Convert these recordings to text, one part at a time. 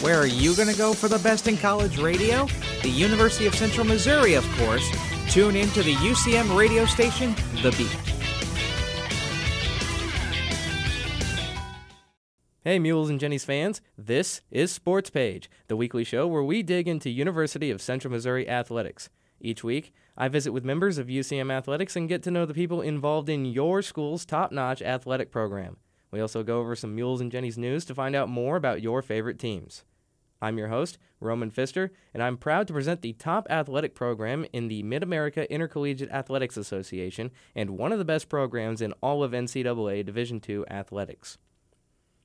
Where are you going to go for the best in college radio? The University of Central Missouri, of course. Tune in to the UCM radio station, The Beat. Hey, Mules and Jennies fans, this is Sports Page, the weekly show where we dig into University of Central Missouri athletics. Each week, I visit with members of UCM athletics and get to know the people involved in your school's top notch athletic program. We also go over some Mules and Jennies news to find out more about your favorite teams. I'm your host, Roman Pfister, and I'm proud to present the top athletic program in the Mid America Intercollegiate Athletics Association and one of the best programs in all of NCAA Division II athletics.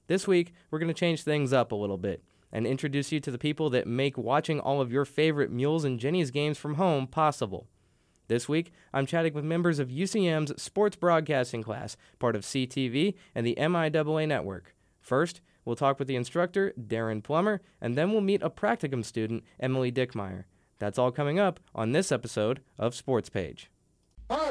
This week, we're going to change things up a little bit and introduce you to the people that make watching all of your favorite Mules and Jennies games from home possible. This week, I'm chatting with members of UCM's sports broadcasting class, part of CTV and the MIAA network. First, we'll talk with the instructor, Darin Plummer, and then we'll meet a practicum student, Emily Dickmeier. That's all coming up on this episode of Sports Page. All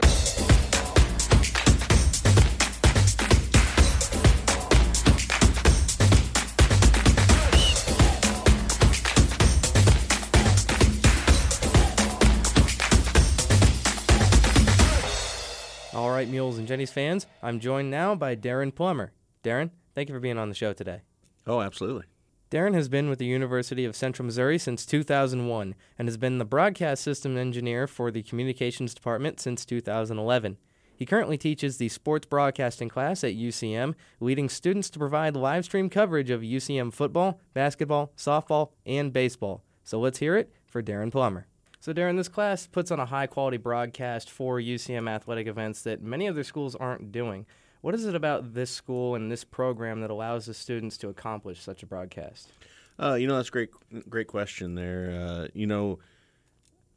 Mules and Jennies fans, I'm joined now by Darin Plummer. Darin, thank you for being on the show today. Oh, absolutely. Darin has been with the University of Central Missouri since 2001 and has been the broadcast system engineer for the communications department since 2011. He currently teaches the sports broadcasting class at UCM, leading students to provide live stream coverage of UCM football, basketball, softball, and baseball. So let's hear it for Darin Plummer. So, Darin, this class puts on a high quality broadcast for UCM athletic events that many other schools aren't doing. What is it about this school and this program that allows the students to accomplish such a broadcast? Uh, you know, that's great, great question there. Uh, you know,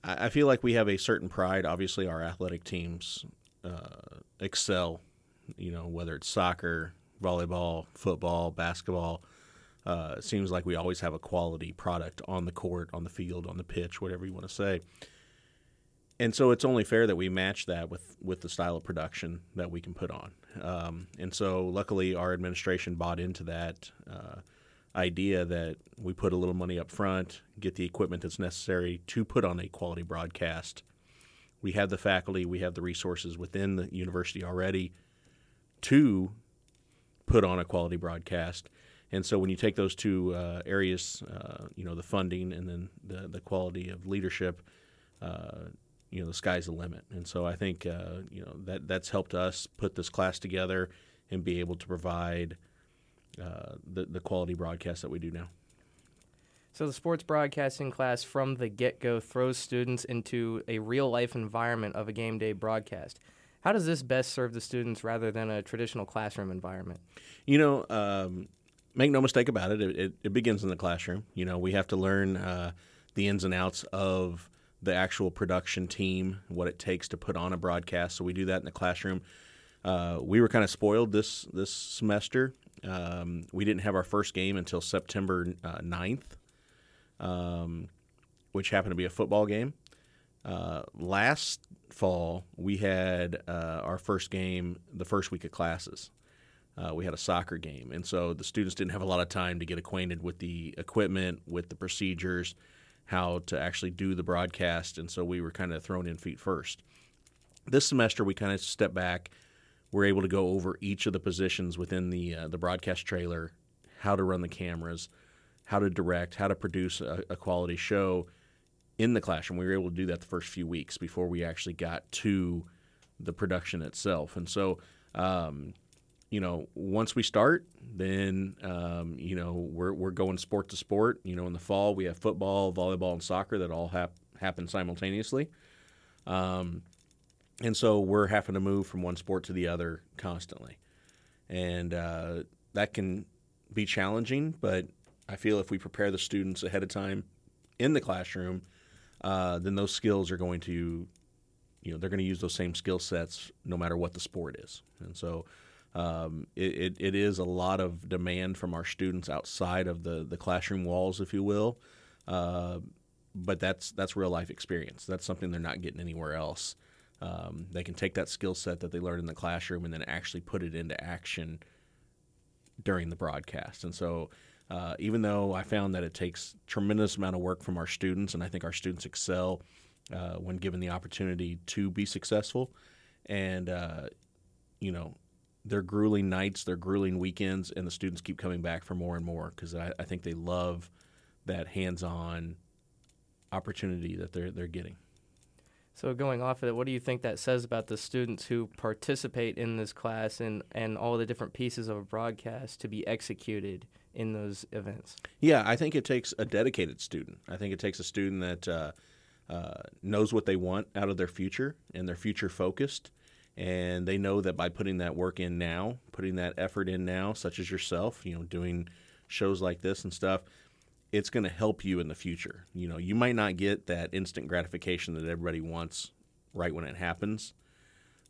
I, I, feel like we have a certain pride. Obviously, our athletic teams uh, excel, you know, whether it's soccer, volleyball, football, basketball. Uh, it seems like we always have a quality product on the court, on the field, on the pitch, whatever you want to say. And so it's only fair that we match that with, with the style of production that we can put on. Um, and so luckily, our administration bought into that uh, idea that we put a little money up front, get the equipment that's necessary to put on a quality broadcast. We have the faculty, we have the resources within the university already to put on a quality broadcast and so when you take those two uh, areas, uh, you know, the funding and then the, the quality of leadership, uh, you know, the sky's the limit. And so I think, uh, you know, that that's helped us put this class together and be able to provide uh, the, the quality broadcast that we do now. So the sports broadcasting class from the get-go throws students into a real-life environment of a game day broadcast. How does this best serve the students rather than a traditional classroom environment? You know, um, make no mistake about it, it, it, begins in the classroom. You know, we have to learn uh, the ins and outs of the actual production team, what it takes to put on a broadcast. So we do that in the classroom. Uh, we were kind of spoiled this this semester. Um, we didn't have our first game until September uh, 9th, um, which happened to be a football game. Uh, last fall, we had uh, our first game the first week of classes uh, we had a soccer game. And so the students didn't have a lot of time to get acquainted with the equipment, with the procedures, how to actually do the broadcast. And so we were kind of thrown in feet first. This semester, we kind of stepped back. We're able to go over each of the positions within the, uh, the broadcast trailer, how to run the cameras, how to direct, how to produce a, a quality show in the classroom. We were able to do that the first few weeks before we actually got to the production itself. And so, um, you know, once we start, then um, you know we're we're going sport to sport. You know, in the fall we have football, volleyball, and soccer that all hap- happen simultaneously, um, and so we're having to move from one sport to the other constantly, and uh, that can be challenging. But I feel if we prepare the students ahead of time in the classroom, uh, then those skills are going to, you know, they're going to use those same skill sets no matter what the sport is, and so um, it, it, it is a lot of demand from our students outside of the, the classroom walls, if you will. Uh, but that's that's real life experience. That's something they're not getting anywhere else. Um, they can take that skill set that they learned in the classroom and then actually put it into action during the broadcast. And so uh, even though I found that it takes tremendous amount of work from our students, and I think our students excel uh, when given the opportunity to be successful, and uh, you know, they're grueling nights, they're grueling weekends, and the students keep coming back for more and more because I, I think they love that hands-on opportunity that they're they're getting. So going off of it, what do you think that says about the students who participate in this class and, and all the different pieces of a broadcast to be executed in those events? Yeah, I think it takes a dedicated student. I think it takes a student that uh, uh, knows what they want out of their future and they're future focused. And they know that by putting that work in now, putting that effort in now, such as yourself, you know, doing shows like this and stuff, it's going to help you in the future. You know, you might not get that instant gratification that everybody wants right when it happens,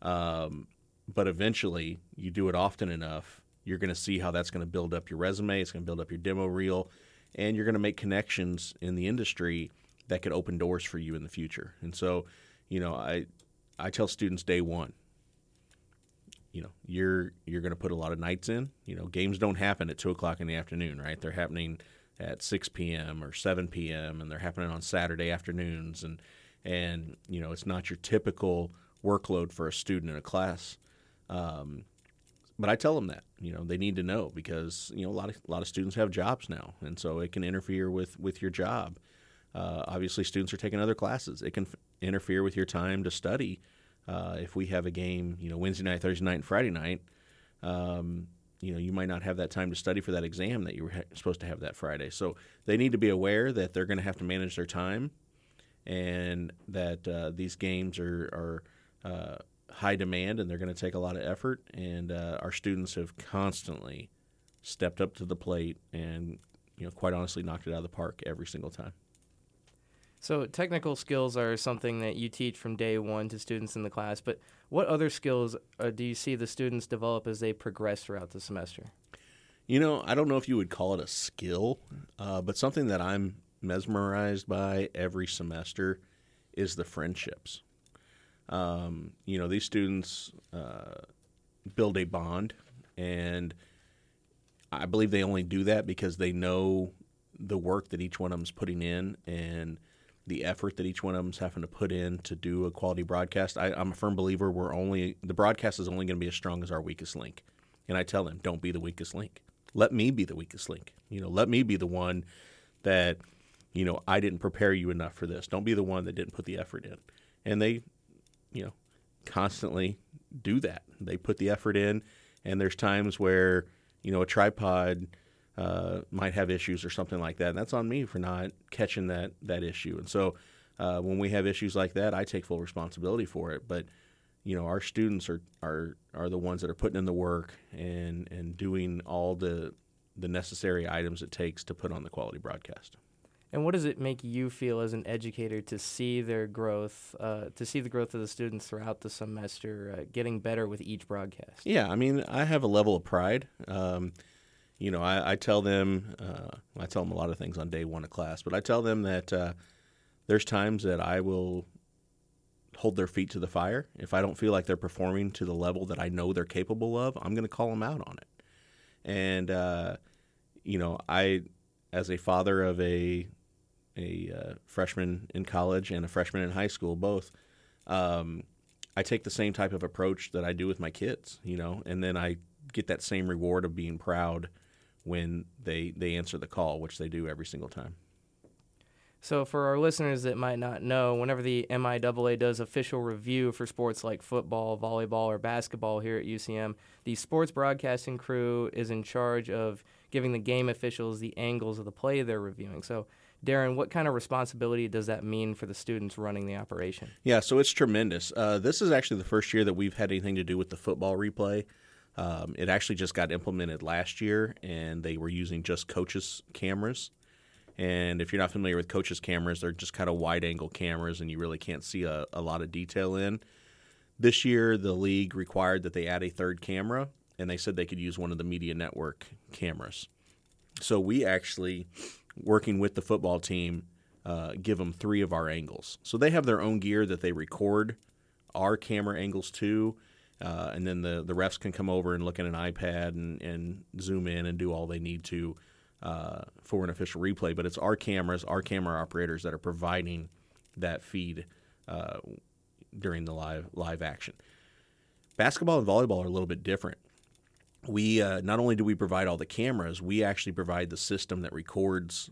um, but eventually, you do it often enough, you're going to see how that's going to build up your resume. It's going to build up your demo reel, and you're going to make connections in the industry that could open doors for you in the future. And so, you know, I I tell students day one, you know, you're you're going to put a lot of nights in. You know, games don't happen at two o'clock in the afternoon, right? They're happening at 6 p.m. or 7 p.m. and they're happening on Saturday afternoons and and you know it's not your typical workload for a student in a class. Um, but I tell them that you know they need to know because you know a lot of a lot of students have jobs now, and so it can interfere with with your job. Uh, obviously, students are taking other classes. It can f- interfere with your time to study. Uh, if we have a game, you know, Wednesday night, Thursday night, and Friday night, um, you know you might not have that time to study for that exam that you were ha- supposed to have that Friday. So they need to be aware that they're going to have to manage their time, and that uh, these games are are uh, high demand and they're going to take a lot of effort. And uh, our students have constantly stepped up to the plate and you know quite honestly knocked it out of the park every single time. So technical skills are something that you teach from day one to students in the class, but what other skills uh, do you see the students develop as they progress throughout the semester? You know, I don't know if you would call it a skill, uh, but something that I'm mesmerized by every semester is the friendships. Um, you know, these students uh, build a bond, and I believe they only do that because they know the work that each one of them is putting in and the effort that each one of them is having to put in to do a quality broadcast. I, am a firm believer we're only the broadcast is only going to be as strong as our weakest link, and I tell them, don't be the weakest link. Let me be the weakest link. You know, let me be the one that you know I didn't prepare you enough for this. Don't be the one that didn't put the effort in, and they, you know, constantly do that. They put the effort in, and there's times where you know a tripod uh, might have issues or something like that. And that's on me for not catching that that issue. And so uh, when we have issues like that, I take full responsibility for it. But you know, our students are are are the ones that are putting in the work and and doing all the the necessary items it takes to put on the quality broadcast. And what does it make you feel as an educator to see their growth, uh, to see the growth of the students throughout the semester, uh, getting better with each broadcast? Yeah, I mean, I have a level of pride. Um, you know, I, I tell them, uh, I tell them a lot of things on day one of class, but I tell them that uh, there's times that I will hold their feet to the fire. If I don't feel like they're performing to the level that I know they're capable of, I'm going to call them out on it. And uh, you know, I, as a father of a a uh, freshman in college and a freshman in high school, both, um, I take the same type of approach that I do with my kids. You know, and then I get that same reward of being proud when they they answer the call, which they do every single time. So, for our listeners that might not know, whenever the MIAA does official review for sports like football, volleyball, or basketball here at UCM, the sports broadcasting crew is in charge of giving the game officials the angles of the play they're reviewing. So, Darin, what kind of responsibility does that mean for the students running the operation? Yeah, so it's tremendous. Uh, this is actually the first year that we've had anything to do with the football replay. Um, it actually just got implemented last year, and they were using just coaches' cameras. And if you're not familiar with coaches' cameras, they're just kind of wide angle cameras, and you really can't see a, a lot of detail in. This year, the league required that they add a third camera, and they said they could use one of the media network cameras. So we actually, working with the football team, uh, give them three of our angles. So they have their own gear that they record our camera angles to uh, and then the, the refs can come over and look at an iPad and, and zoom in and do all they need to uh, for an official replay, but it's our cameras, our camera operators that are providing that feed uh, during the live live action. Basketball and volleyball are a little bit different. We uh, not only do we provide all the cameras, we actually provide the system that records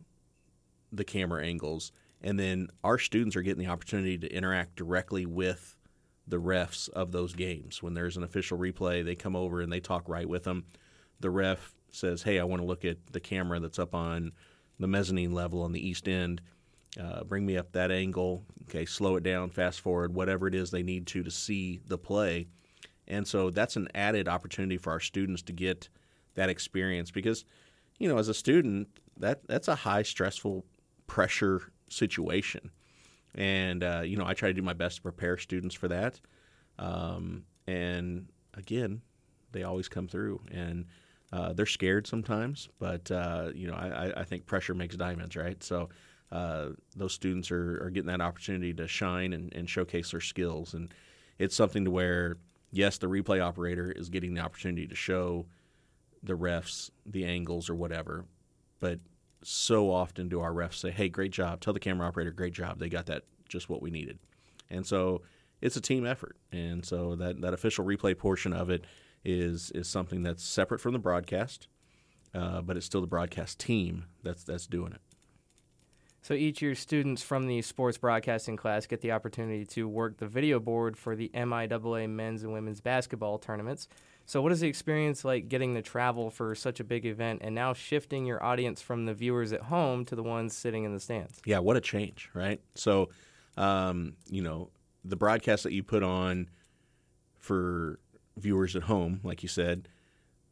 the camera angles, and then our students are getting the opportunity to interact directly with the refs of those games. When there's an official replay, they come over and they talk right with them. The ref says, "Hey, I want to look at the camera that's up on the mezzanine level on the east end. Uh, bring me up that angle. Okay, slow it down, fast forward, whatever it is they need to to see the play." And so that's an added opportunity for our students to get that experience because, you know, as a student, that that's a high stressful pressure situation. And, uh, you know, I try to do my best to prepare students for that. Um, and again, they always come through and uh, they're scared sometimes, but, uh, you know, I, I, think pressure makes diamonds, right? So uh, those students are, are getting that opportunity to shine and, and showcase their skills. And it's something to where, yes, the replay operator is getting the opportunity to show the refs the angles or whatever, but so often do our refs say, "Hey, great job!" Tell the camera operator, "Great job! They got that just what we needed." And so it's a team effort, and so that that official replay portion of it is is something that's separate from the broadcast, uh, but it's still the broadcast team that's that's doing it. So each year, students from the sports broadcasting class get the opportunity to work the video board for the MIAA men's and women's basketball tournaments. So, what is the experience like getting to travel for such a big event and now shifting your audience from the viewers at home to the ones sitting in the stands? Yeah, what a change, right? So, um, you know, the broadcast that you put on for viewers at home, like you said,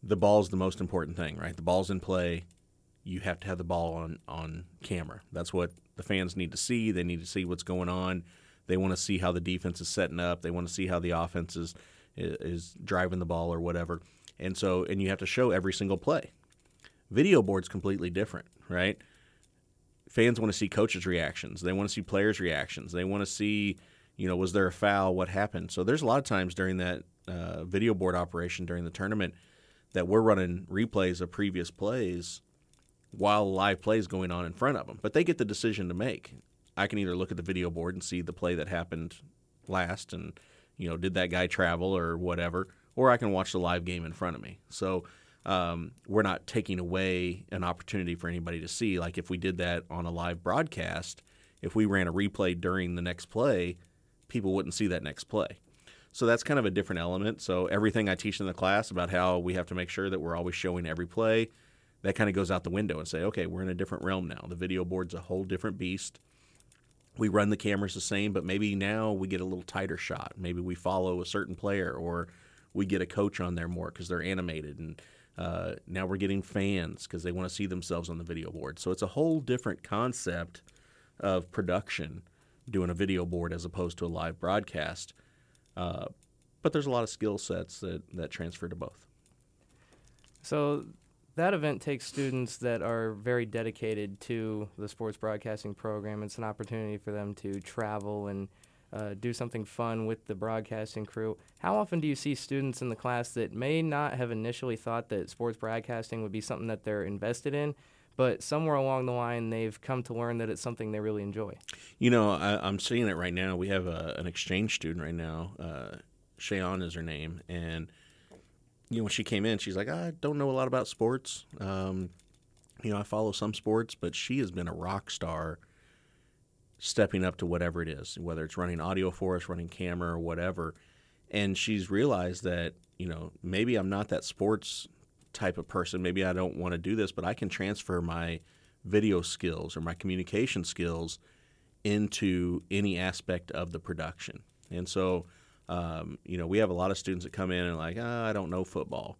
the ball is the most important thing, right? The ball's in play. You have to have the ball on, on camera. That's what the fans need to see. They need to see what's going on. They want to see how the defense is setting up. They want to see how the offense is – is driving the ball or whatever. And so, and you have to show every single play. Video board's completely different, right? Fans want to see coaches' reactions. They want to see players' reactions. They want to see, you know, was there a foul? What happened? So there's a lot of times during that uh, video board operation during the tournament that we're running replays of previous plays while live play is going on in front of them. But they get the decision to make. I can either look at the video board and see the play that happened last and you know, did that guy travel or whatever, or I can watch the live game in front of me. So um, we're not taking away an opportunity for anybody to see. Like if we did that on a live broadcast, if we ran a replay during the next play, people wouldn't see that next play. So that's kind of a different element. So everything I teach in the class about how we have to make sure that we're always showing every play, that kind of goes out the window and say, okay, we're in a different realm now. The video board's a whole different beast we run the cameras the same, but maybe now we get a little tighter shot. Maybe we follow a certain player, or we get a coach on there more because they're animated, and uh, now we're getting fans because they want to see themselves on the video board. So it's a whole different concept of production doing a video board as opposed to a live broadcast. Uh, but there's a lot of skill sets that, that transfer to both. So that event takes students that are very dedicated to the sports broadcasting program. It's an opportunity for them to travel and uh, do something fun with the broadcasting crew. How often do you see students in the class that may not have initially thought that sports broadcasting would be something that they're invested in, but somewhere along the line they've come to learn that it's something they really enjoy? You know, I, am seeing it right now. We have a, an exchange student right now. Uh, is her name, and you know, when she came in, she's like, I don't know a lot about sports. Um, you know, I follow some sports, but she has been a rock star stepping up to whatever it is, whether it's running audio for us, running camera, or whatever. And she's realized that, you know, maybe I'm not that sports type of person. Maybe I don't want to do this, but I can transfer my video skills or my communication skills into any aspect of the production. And so, um, you know, we have a lot of students that come in and like, oh, I don't know football.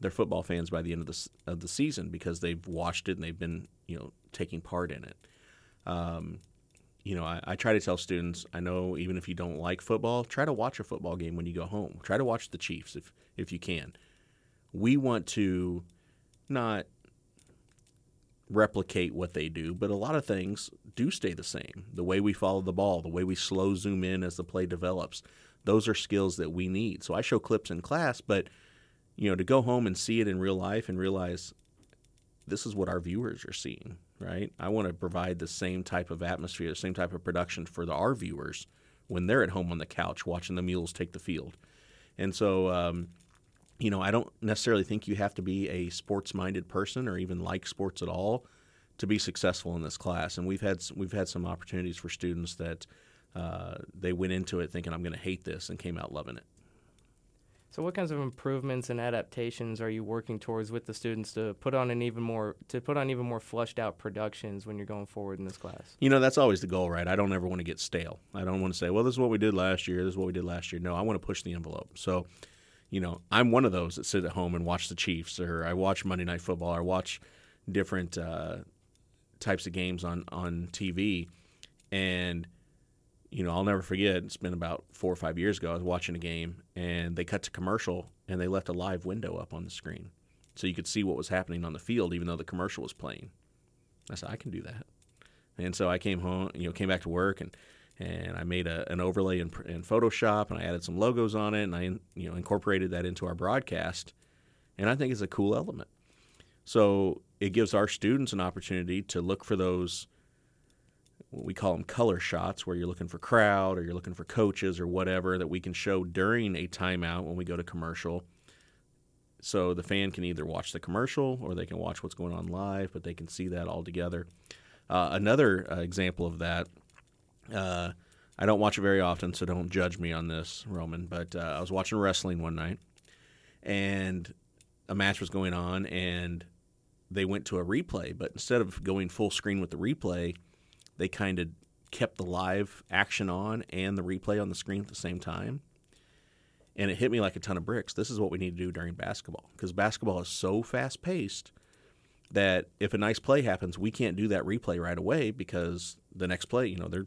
They're football fans by the end of the of the season because they've watched it and they've been, you know, taking part in it. Um, you know, I, I, try to tell students, I know even if you don't like football, try to watch a football game when you go home. Try to watch the Chiefs if if you can. We want to not replicate what they do, but a lot of things do stay the same. The way we follow the ball, the way we slow zoom in as the play develops, those are skills that we need. So I show clips in class, but you know, to go home and see it in real life and realize this is what our viewers are seeing, right? I want to provide the same type of atmosphere, the same type of production for the, our viewers when they're at home on the couch watching the mules take the field. And so, um, you know, I don't necessarily think you have to be a sports minded person or even like sports at all to be successful in this class. And we've had we've had some opportunities for students that uh, they went into it thinking I'm going to hate this and came out loving it. So, what kinds of improvements and adaptations are you working towards with the students to put on an even more to put on even more flushed out productions when you're going forward in this class? You know, that's always the goal, right? I don't ever want to get stale. I don't want to say, "Well, this is what we did last year. This is what we did last year." No, I want to push the envelope. So, you know, I'm one of those that sit at home and watch the Chiefs, or I watch Monday Night Football, or watch different uh, types of games on on TV, and you know, I'll never forget. It's been about four or five years ago. I was watching a game, and they cut to commercial, and they left a live window up on the screen, so you could see what was happening on the field, even though the commercial was playing. I said, I can do that, and so I came home, you know, came back to work, and and I made a, an overlay in, in Photoshop, and I added some logos on it, and I you know incorporated that into our broadcast, and I think it's a cool element. So it gives our students an opportunity to look for those we call them color shots where you're looking for crowd or you're looking for coaches or whatever that we can show during a timeout when we go to commercial. So the fan can either watch the commercial or they can watch what's going on live but they can see that all together. Uh, another uh, example of that uh, i don't watch it very often so don't judge me on this roman but uh, i was watching wrestling one night and a match was going on and they went to a replay but instead of going full screen with the replay they kind of kept the live action on and the replay on the screen at the same time. And it hit me like a ton of bricks. This is what we need to do during basketball because basketball is so fast paced that if a nice play happens, we can't do that replay right away because the next play, you know, they're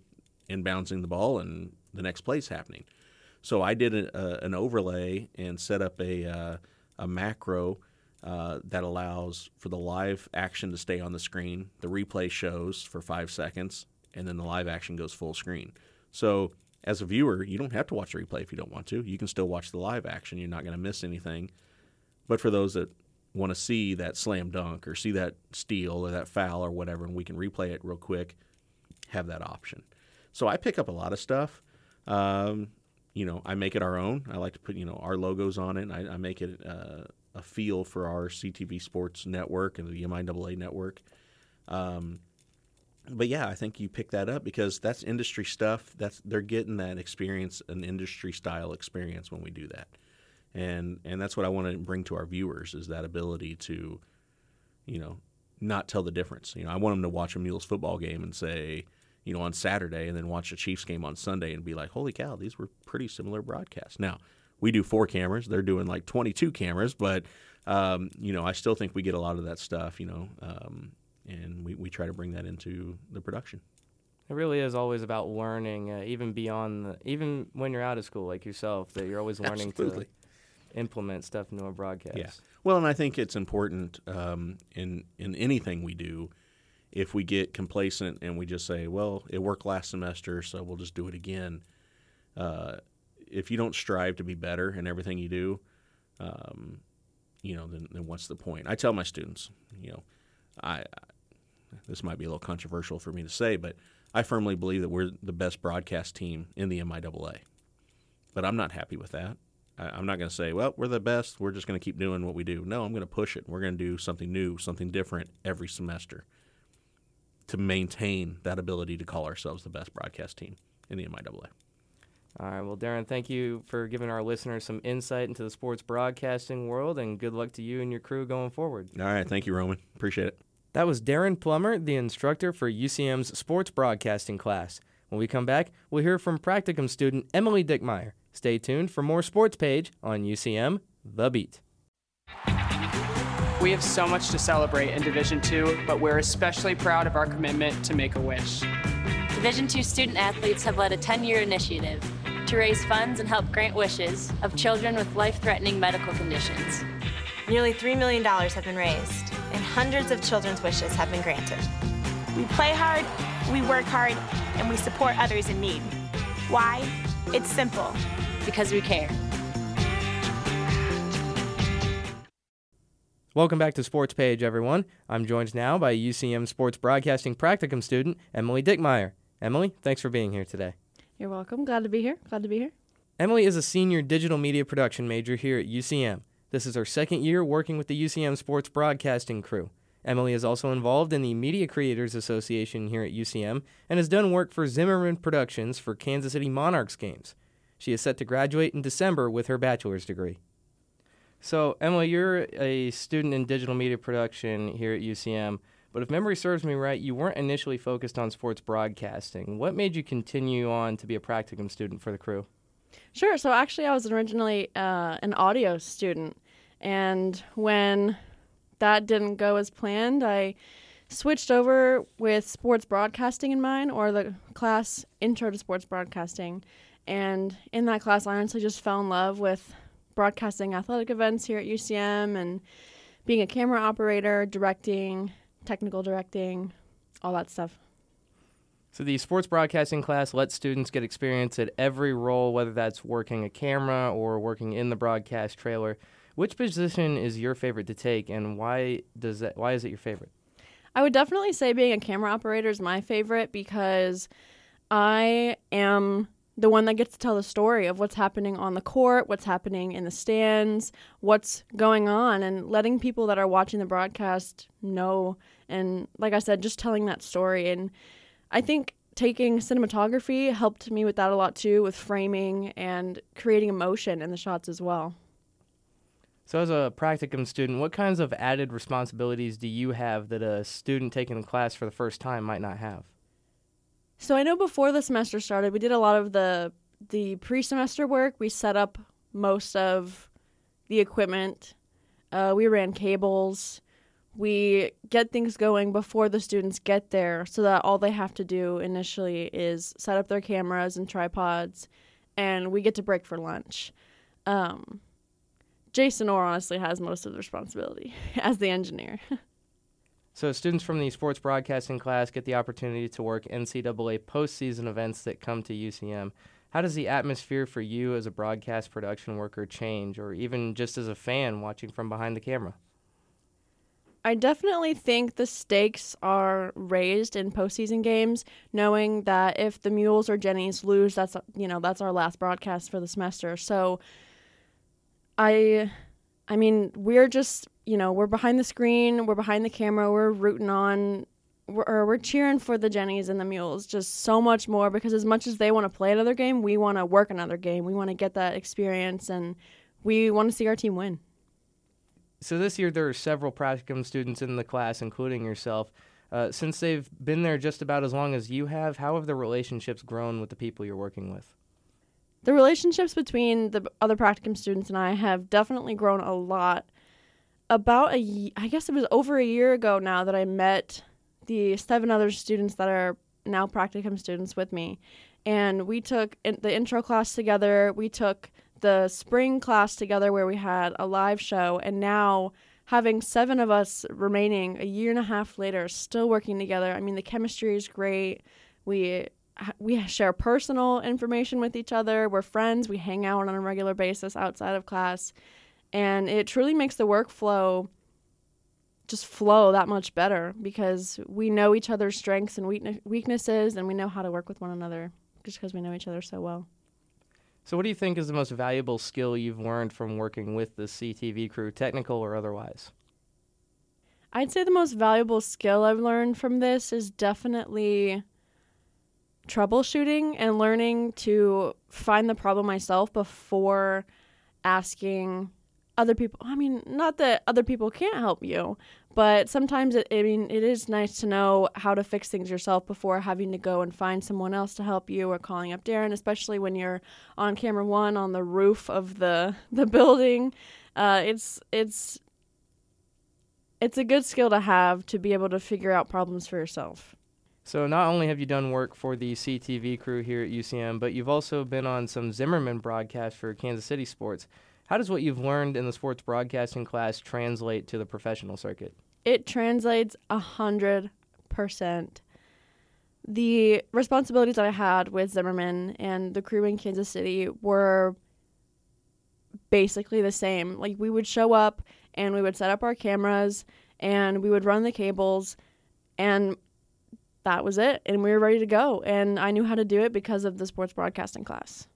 inbouncing the ball and the next play is happening. So I did a, a, an overlay and set up a, uh, a macro uh, that allows for the live action to stay on the screen. The replay shows for five seconds, and then the live action goes full screen. So as a viewer, you don't have to watch the replay if you don't want to. You can still watch the live action. You're not going to miss anything. But for those that want to see that slam dunk or see that steal or that foul or whatever, and we can replay it real quick, have that option. So I pick up a lot of stuff. Um, you know, I make it our own. I like to put you know our logos on it. I, I make it uh, a feel for our CTV Sports Network and the MIAA network. Um, but yeah, I think you pick that up because that's industry stuff. That's they're getting that experience, an industry style experience when we do that, and and that's what I want to bring to our viewers is that ability to, you know, not tell the difference. You know, I want them to watch a Mules football game and say, you know, on Saturday, and then watch a Chiefs game on Sunday and be like, holy cow, these were pretty similar broadcasts. Now, we do four cameras. They're doing like 22 cameras, but um, you know, I still think we get a lot of that stuff, you know, um, and we, we try to bring that into the production. It really is always about learning, uh, even beyond, the, even when you're out of school, like yourself, that you're always learning Absolutely. to implement stuff into a broadcast. Yeah. Well, and I think it's important um, in in anything we do. If we get complacent and we just say, "Well, it worked last semester, so we'll just do it again," uh, if you don't strive to be better in everything you do, um, you know, then, then what's the point? I tell my students, you know, I, I this might be a little controversial for me to say, but I firmly believe that we're the best broadcast team in the MIAA. But I'm not happy with that. I, am not going to say, well, we're the best. We're just going to keep doing what we do. No, I'm going to push it. We're going to do something new, something different every semester to maintain that ability to call ourselves the best broadcast team in the MIAA. All right. Well, Darin, thank you for giving our listeners some insight into the sports broadcasting world, and good luck to you and your crew going forward. All right. Thank you, Roman. Appreciate it. That was Darin Plummer, the instructor for UCM's sports broadcasting class. When we come back, we'll hear from practicum student Emily Dickmeier. Stay tuned for more Sports Page on UCM The Beat. We have so much to celebrate in Division II, but we're especially proud of our commitment to Make a Wish. Division II student athletes have led a 10 year initiative to raise funds and help grant wishes of children with life threatening medical conditions. Nearly $3 million have been raised, and hundreds of children's wishes have been granted. We play hard, we work hard, and we support others in need. Why? It's simple. Because we care. Welcome back to Sports Page, everyone. I'm joined now by UCM Sports Broadcasting Practicum student Emily Dickmeier. Emily, thanks for being here today. You're welcome. Glad to be here. Glad to be here. Emily is a senior digital media production major here at UCM. This is her second year working with the UCM Sports Broadcasting crew. Emily is also involved in the Media Creators Association here at UCM and has done work for Zimmerman Productions for Kansas City Monarchs games. She is set to graduate in December with her bachelor's degree. So, Emily, you're a student in digital media production here at UCM, but if memory serves me right, you weren't initially focused on sports broadcasting. What made you continue on to be a practicum student for the crew? Sure. So, actually, I was originally uh, an audio student. And when that didn't go as planned, I switched over with sports broadcasting in mind or the class Intro to Sports Broadcasting. And in that class, I honestly just fell in love with broadcasting athletic events here at UCM and being a camera operator, directing, technical directing, all that stuff. So, the sports broadcasting class lets students get experience at every role, whether that's working a camera or working in the broadcast trailer. Which position is your favorite to take, and why does that? Why is it your favorite? I would definitely say being a camera operator is my favorite because I am the one that gets to tell the story of what's happening on the court, what's happening in the stands, what's going on, and letting people that are watching the broadcast know. And like I said, just telling that story. And I think taking cinematography helped me with that a lot too, with framing and creating emotion in the shots as well. So, as a practicum student, what kinds of added responsibilities do you have that a student taking the class for the first time might not have? So I know before the semester started, we did a lot of the the pre-semester work. We set up most of the equipment. Uh, we ran cables. We get things going before the students get there, so that all they have to do initially is set up their cameras and tripods, and we get to break for lunch. Um, Jason Orr honestly has most of the responsibility as the engineer. So, students from the sports broadcasting class get the opportunity to work NCAA postseason events that come to UCM. How does the atmosphere for you as a broadcast production worker change, or even just as a fan watching from behind the camera? I definitely think the stakes are raised in postseason games, knowing that if the Mules or Jennies lose, that's you know that's our last broadcast for the semester. So, I, I mean, we're just you know, we're behind the screen, we're behind the camera, we're rooting on, we're, or we're cheering for the Jennies and the Mules just so much more because as much as they want to play another game, we want to work another game. We want to get that experience and we want to see our team win. So this year there are several practicum students in the class, including yourself. Uh, since they've been there just about as long as you have, how have the relationships grown with the people you're working with? The relationships between the other practicum students and I have definitely grown a lot about a I guess it was over a year ago now that I met the seven other students that are now practicum students with me. And we took in the intro class together. We took the spring class together where we had a live show. And now, having seven of us remaining a year and a half later, still working together, I mean, the chemistry is great. We we share personal information with each other. We're friends. We hang out on a regular basis outside of class and it truly makes the workflow just flow that much better because we know each other's strengths and weaknesses and we know how to work with one another just because we know each other so well. So, what do you think is the most valuable skill you've learned from working with the CTV crew, technical or otherwise? I'd say the most valuable skill I've learned from this is definitely troubleshooting and learning to find the problem myself before asking other people. I mean not that other people can't help you but sometimes it, i mean it is nice to know how to fix things yourself before having to go and find someone else to help you or calling up darin especially when you're on camera one on the roof of the the building. Uh, it's it's it's a good skill to have to be able to figure out problems for yourself so not only have you done work for the CTV crew here at UCM, but you've also been on some Zimmerman broadcasts for Kansas City Sports. How does what you've learned in the sports broadcasting class translate to the professional circuit? It translates a hundred percent. The responsibilities that I had with Zimmerman and the crew in Kansas City were basically the same. Like we would show up and we would set up our cameras and we would run the cables and that was it and we were ready to go and I knew how to do it because of the sports broadcasting class.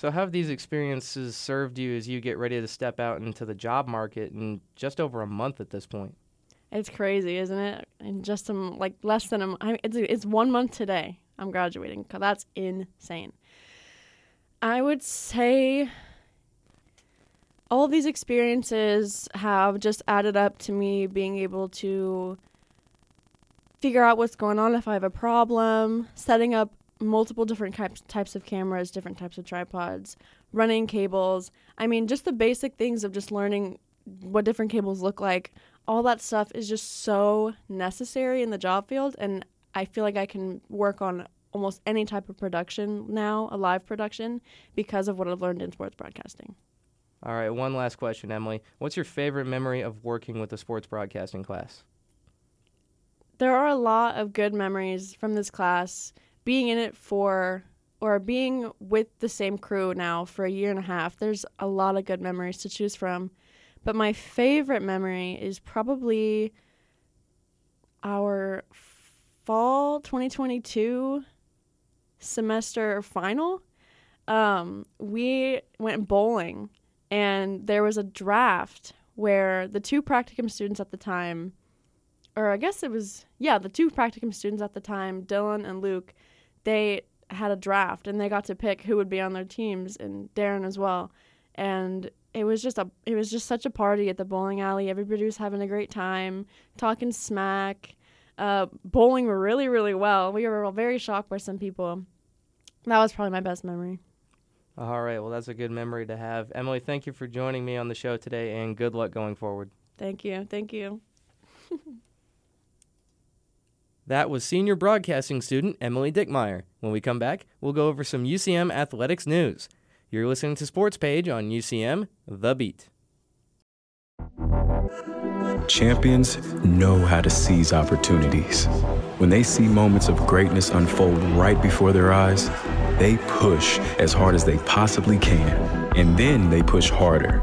So, how have these experiences served you as you get ready to step out into the job market in just over a month at this point? It's crazy, isn't it? In just some like less than a, I mean, it's it's one month today. I'm graduating. That's insane. I would say all of these experiences have just added up to me being able to figure out what's going on if I have a problem, setting up multiple different types types of cameras, different types of tripods, running cables. I mean, just the basic things of just learning what different cables look like. All that stuff is just so necessary in the job field and I feel like I can work on almost any type of production now, a live production, because of what I've learned in sports broadcasting. All right, one last question, Emily. What's your favorite memory of working with the sports broadcasting class? There are a lot of good memories from this class. Being in it for, or being with the same crew now for a year and a half, there's a lot of good memories to choose from. But my favorite memory is probably our fall 2022 semester final. Um, we went bowling and there was a draft where the two practicum students at the time, or I guess it was, yeah, the two practicum students at the time, Dylan and Luke, they had a draft and they got to pick who would be on their teams and Darin as well. And it was just a it was just such a party at the bowling alley. Everybody was having a great time, talking smack, uh, bowling really really well. We were all very shocked by some people. That was probably my best memory. All right, well, that's a good memory to have. Emily, thank you for joining me on the show today, and good luck going forward. Thank you. Thank you. that was senior broadcasting student Emily Dickmeier. When we come back, we'll go over some UCM athletics news. You're listening to Sports Page on UCM, The Beat. Champions know how to seize opportunities. When they see moments of greatness unfold right before their eyes, they push as hard as they possibly can. And then they push harder.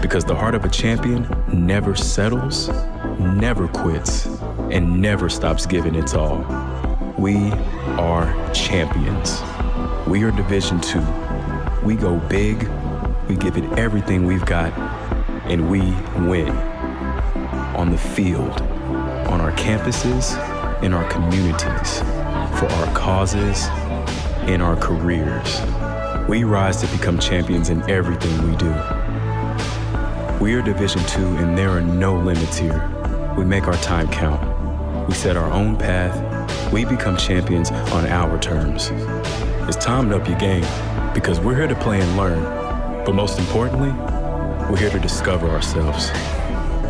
Because the heart of a champion never settles, never quits, and never stops giving its all. We are champions. We are Division Two. We go big, we give it everything we've got, and we win on the field, on our campuses, in our communities, for our causes, in our careers. We rise to become champions in everything we do. We are Division 2 and there are no limits here. We make our time count. We set our own path. We become champions on our terms. It's time to up your game because we're here to play and learn. But most importantly, we're here to discover ourselves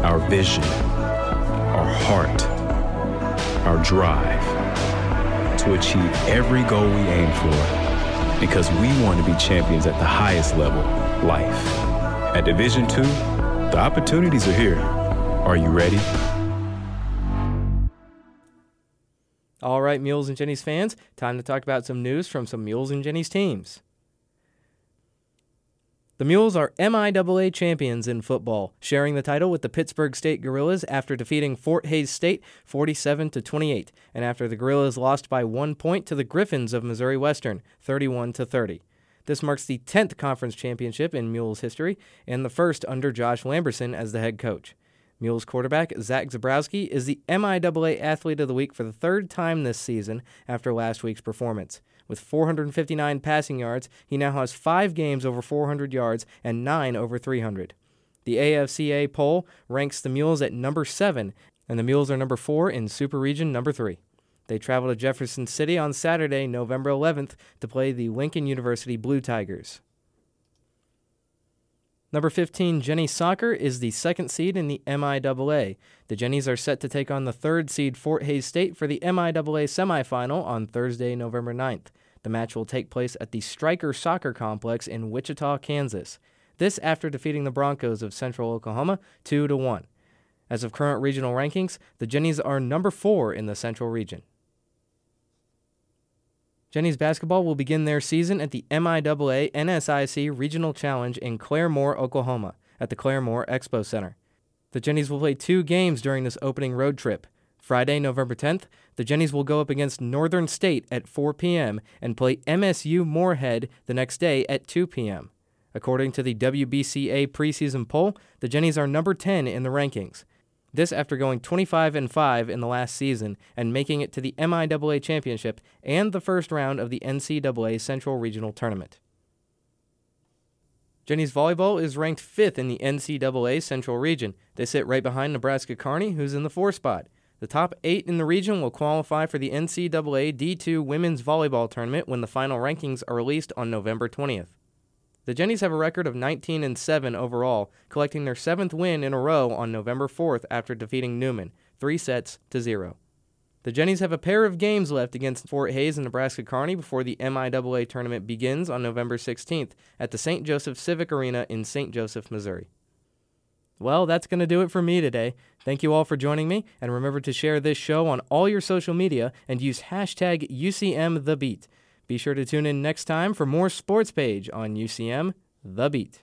our vision, our heart, our drive to achieve every goal we aim for because we want to be champions at the highest level, life. At Division 2, the opportunities are here. Are you ready? Right, Mules and Jennies fans, time to talk about some news from some Mules and Jennies teams. The Mules are MIAA champions in football, sharing the title with the Pittsburg State Gorillas after defeating Fort Hays State 47 to 28, and after the Gorillas lost by 1 point to the Griffins of Missouri Western 31 to 30. This marks the 10th conference championship in Mules history and the first under Josh Lamberson as the head coach. Mules quarterback Zach Zebrowski is the MIAA Athlete of the Week for the third time this season after last week's performance. With 459 passing yards, he now has five games over 400 yards and nine over 300. The AFCA poll ranks the Mules at number seven, and the Mules are number four in Super Region number three. They travel to Jefferson City on Saturday, November 11th, to play the Lincoln University Blue Tigers. Number 15, Jenny Soccer, is the second seed in the MIAA. The Jennies are set to take on the third seed Fort Hays State for the MIAA semifinal on Thursday, November 9th. The match will take place at the Stryker Soccer Complex in Wichita, Kansas. This after defeating the Broncos of Central Oklahoma 2 to 1. As of current regional rankings, the Jennies are number 4 in the Central region. Jennies basketball will begin their season at the MIAA NSIC Regional Challenge in Claremore, Oklahoma. at the Claremore Expo Center. The Jennies will play two games during this opening road trip. Friday, November 10th, the Jennies will go up against Northern State at 4 p.m. and play MSU Moorhead the next day at 2 p.m. According to the WBCA preseason poll, the Jennies are number 10 in the rankings. This after going 25 and 5 in the last season and making it to the MIAA championship and the first round of the NCAA Central Regional Tournament. Jennies volleyball is ranked 5th in the NCAA Central Region. They sit right behind Nebraska Kearney, who's in the 4th spot. The top 8 in the region will qualify for the NCAA D2 Women's Volleyball Tournament when the final rankings are released on November 20th. The Jennies have a record of 19 and 7 overall, collecting their seventh win in a row on November 4th after defeating Newman, 3 sets to 0. The Jennies have a pair of games left against Fort Hays and Nebraska Kearney before the MIAA tournament begins on November 16th at the St. Joseph Civic Arena in St. Joseph, Missouri. Well, that's going to do it for me today. Thank you all for joining me, and remember to share this show on all your social media and use hashtag UCMTheBeat. Be sure to tune in next time for more Sports Page on UCM The Beat.